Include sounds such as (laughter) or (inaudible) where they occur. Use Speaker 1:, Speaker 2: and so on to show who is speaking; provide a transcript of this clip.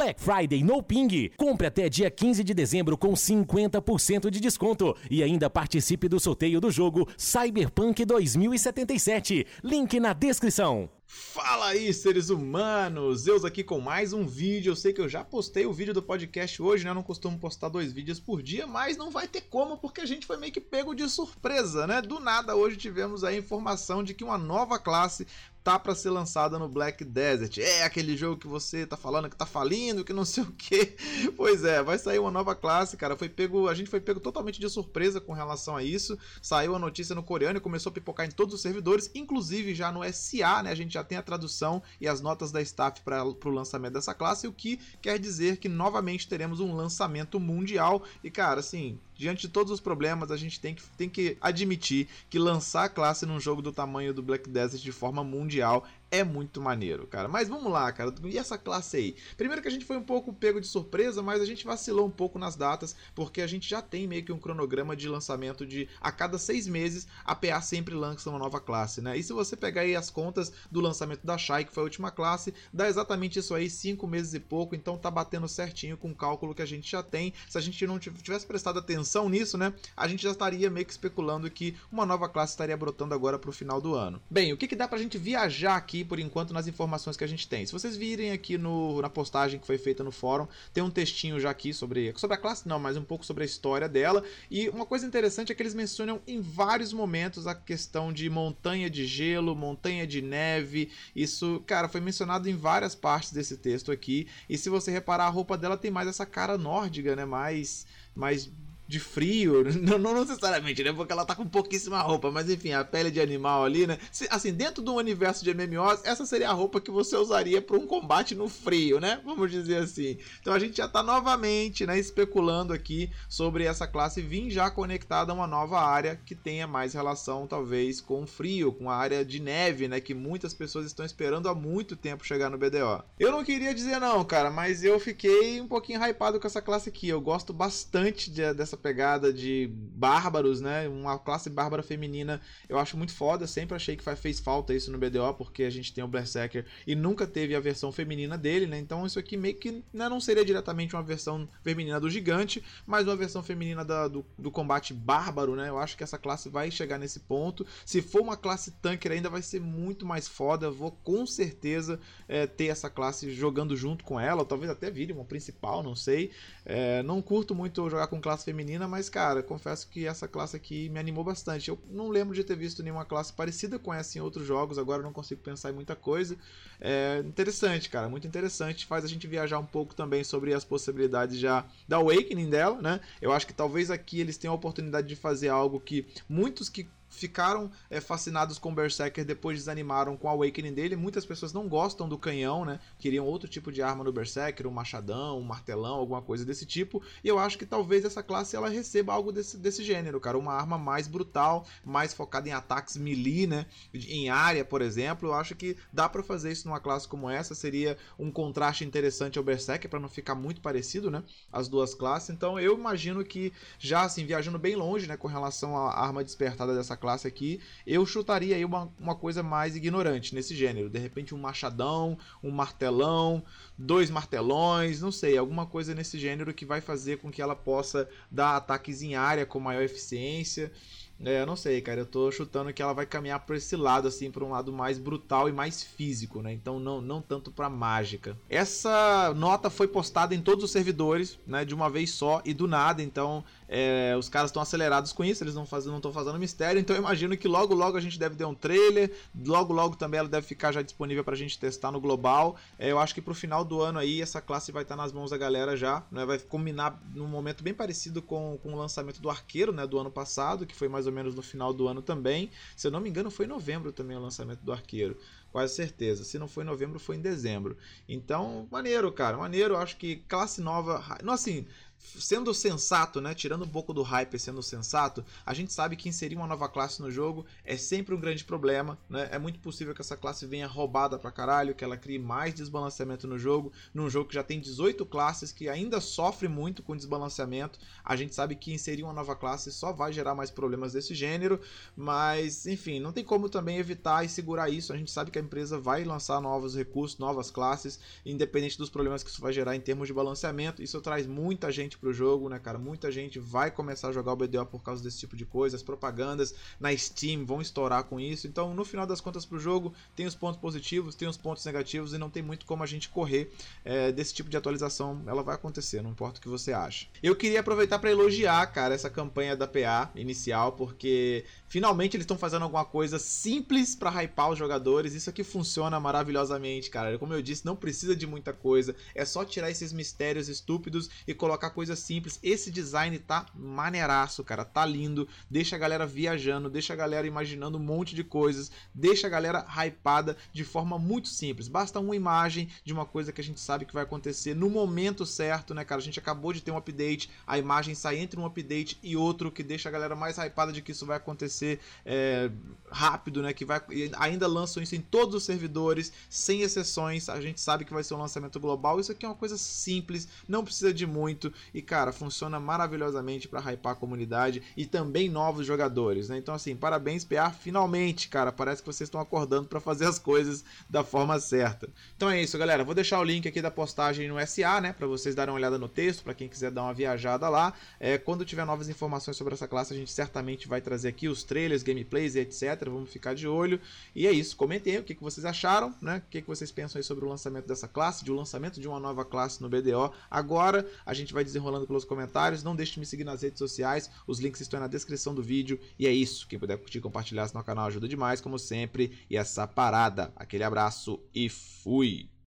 Speaker 1: Black Friday no Ping. Compre até dia 15 de dezembro com 50% de desconto e ainda participe do sorteio do jogo Cyberpunk 2077. Link na descrição.
Speaker 2: Fala aí, seres humanos! Zeus aqui com mais um vídeo. Eu sei que eu já postei o vídeo do podcast hoje, né? Eu não costumo postar dois vídeos por dia, mas não vai ter como porque a gente foi meio que pego de surpresa, né? Do nada hoje tivemos a informação de que uma nova classe tá para ser lançada no Black Desert. É aquele jogo que você tá falando que tá falindo, que não sei (laughs) o que. Pois é, vai sair uma nova classe, cara. Foi pego, a gente foi pego totalmente de surpresa com relação a isso. Saiu a notícia no coreano e começou a pipocar em todos os servidores, inclusive já no SA, né? A gente já tem a tradução e as notas da staff para o lançamento dessa classe, o que quer dizer que novamente teremos um lançamento mundial. E cara, assim, diante de todos os problemas, a gente tem que, tem que admitir que lançar a classe num jogo do tamanho do Black Desert de forma mundial é muito maneiro, cara. Mas vamos lá, cara. E essa classe aí? Primeiro que a gente foi um pouco pego de surpresa, mas a gente vacilou um pouco nas datas, porque a gente já tem meio que um cronograma de lançamento de a cada seis meses a PA sempre lança uma nova classe, né? E se você pegar aí as contas do lançamento da Shai, que foi a última classe, dá exatamente isso aí, cinco meses e pouco, então tá batendo certinho com o cálculo que a gente já tem. Se a gente não tivesse prestado atenção nisso, né? A gente já estaria meio que especulando que uma nova classe estaria brotando agora pro final do ano. Bem, o que, que dá pra gente viajar aqui por enquanto nas informações que a gente tem. Se vocês virem aqui no, na postagem que foi feita no fórum, tem um textinho já aqui sobre, sobre a classe, não, mas um pouco sobre a história dela. E uma coisa interessante é que eles mencionam em vários momentos a questão de montanha de gelo, montanha de neve. Isso, cara, foi mencionado em várias partes desse texto aqui. E se você reparar, a roupa dela tem mais essa cara nórdica, né? Mais, mais de frio, (laughs) não, não, necessariamente, né? Porque ela tá com pouquíssima roupa, mas enfim, a pele de animal ali, né? Se, assim, dentro do universo de MMOs, essa seria a roupa que você usaria para um combate no frio, né? Vamos dizer assim. Então a gente já tá novamente, né, especulando aqui sobre essa classe vir já conectada a uma nova área que tenha mais relação, talvez, com frio, com a área de neve, né? Que muitas pessoas estão esperando há muito tempo chegar no BDO. Eu não queria dizer não, cara, mas eu fiquei um pouquinho hypado com essa classe aqui. Eu gosto bastante de, dessa pegada de bárbaros, né? Uma classe bárbara feminina eu acho muito foda. Sempre achei que fez falta isso no BDO, porque a gente tem o Berserker e nunca teve a versão feminina dele, né? Então isso aqui meio que né, não seria diretamente uma versão feminina do gigante, mas uma versão feminina da, do, do combate bárbaro, né? Eu acho que essa classe vai chegar nesse ponto. Se for uma classe tanker ainda vai ser muito mais foda. Vou com certeza é, ter essa classe jogando junto com ela, ou talvez até vire uma principal, não sei. É, não curto muito jogar com classe feminina feminina, mas cara, confesso que essa classe aqui me animou bastante. Eu não lembro de ter visto nenhuma classe parecida com essa em outros jogos, agora não consigo pensar em muita coisa. É interessante, cara, muito interessante. Faz a gente viajar um pouco também sobre as possibilidades já da Awakening dela, né? Eu acho que talvez aqui eles tenham a oportunidade de fazer algo que muitos que ficaram é, fascinados com Berserker, depois desanimaram com a Awakening dele. Muitas pessoas não gostam do canhão, né? Queriam outro tipo de arma no Berserker, um machadão, um martelão, alguma coisa desse tipo. E eu acho que talvez essa classe ela receba algo desse, desse gênero, cara. Uma arma mais brutal, mais focada em ataques melee, né? Em área, por exemplo. Eu acho que dá para fazer isso numa classe como essa. Seria um contraste interessante ao Berserker, para não ficar muito parecido, né? As duas classes. Então eu imagino que já assim, viajando bem longe, né? Com relação à arma despertada dessa classe aqui, eu chutaria aí uma, uma coisa mais ignorante nesse gênero. De repente um machadão, um martelão, dois martelões, não sei, alguma coisa nesse gênero que vai fazer com que ela possa dar ataques em área com maior eficiência. É, eu não sei, cara. Eu tô chutando que ela vai caminhar por esse lado, assim, por um lado mais brutal e mais físico, né? Então não, não tanto pra mágica. Essa nota foi postada em todos os servidores, né? De uma vez só e do nada. Então é, os caras estão acelerados com isso, eles não estão não fazendo mistério. Então eu imagino que logo logo a gente deve ter um trailer. Logo logo também ela deve ficar já disponível pra gente testar no global. É, eu acho que pro final do ano aí essa classe vai estar tá nas mãos da galera já, né? Vai combinar num momento bem parecido com, com o lançamento do Arqueiro, né? Do ano passado, que foi mais ou ou menos no final do ano também. Se eu não me engano, foi em novembro também o lançamento do Arqueiro. Quase certeza. Se não foi em novembro, foi em dezembro. Então, maneiro, cara. Maneiro. Acho que classe nova. Não, assim, sendo sensato, né? Tirando um pouco do hype sendo sensato, a gente sabe que inserir uma nova classe no jogo é sempre um grande problema, né? É muito possível que essa classe venha roubada pra caralho, que ela crie mais desbalanceamento no jogo, num jogo que já tem 18 classes, que ainda sofre muito com desbalanceamento. A gente sabe que inserir uma nova classe só vai gerar mais problemas desse gênero, mas enfim, não tem como também evitar e segurar isso. A gente sabe que a empresa vai lançar novos recursos, novas classes, independente dos problemas que isso vai gerar em termos de balanceamento. Isso traz muita gente pro jogo, né, cara? Muita gente vai começar a jogar o BDO por causa desse tipo de coisa. As propagandas na Steam vão estourar com isso. Então, no final das contas, pro jogo, tem os pontos positivos, tem os pontos negativos e não tem muito como a gente correr é, desse tipo de atualização. Ela vai acontecer, não importa o que você acha. Eu queria aproveitar para elogiar, cara, essa campanha da PA inicial, porque finalmente eles estão fazendo alguma coisa simples para hypar os jogadores. Isso aqui funciona maravilhosamente, cara. Como eu disse, não precisa de muita coisa. É só tirar esses mistérios estúpidos e colocar coisas simples. Esse design tá maneiraço, cara. Tá lindo. Deixa a galera viajando, deixa a galera imaginando um monte de coisas, deixa a galera hypada de forma muito simples. Basta uma imagem de uma coisa que a gente sabe que vai acontecer no momento certo, né, cara? A gente acabou de ter um update, a imagem sai entre um update e outro que deixa a galera mais hypada de que isso vai acontecer é, rápido, né? Que vai ainda lançam isso em todos os servidores, sem exceções. A gente sabe que vai ser um lançamento global. Isso aqui é uma coisa simples, não precisa de muito e cara, funciona maravilhosamente para hypar a comunidade e também novos jogadores, né? Então assim, parabéns PA, finalmente, cara, parece que vocês estão acordando para fazer as coisas da forma certa. Então é isso, galera. Vou deixar o link aqui da postagem no SA, né, para vocês darem uma olhada no texto, para quem quiser dar uma viajada lá. É, quando tiver novas informações sobre essa classe, a gente certamente vai trazer aqui os trailers, gameplays e etc. Vamos ficar de olho. E é isso. Comentem o que, que vocês acharam, né? O que, que vocês pensam aí sobre o lançamento dessa classe, de o um lançamento de uma nova classe no BDO. Agora a gente vai desenrolando pelos comentários. Não deixe de me seguir nas redes sociais. Os links estão na descrição do vídeo. E é isso. Quem puder curtir compartilhar no canal ajuda demais, como sempre. E essa parada. Aquele abraço e fui!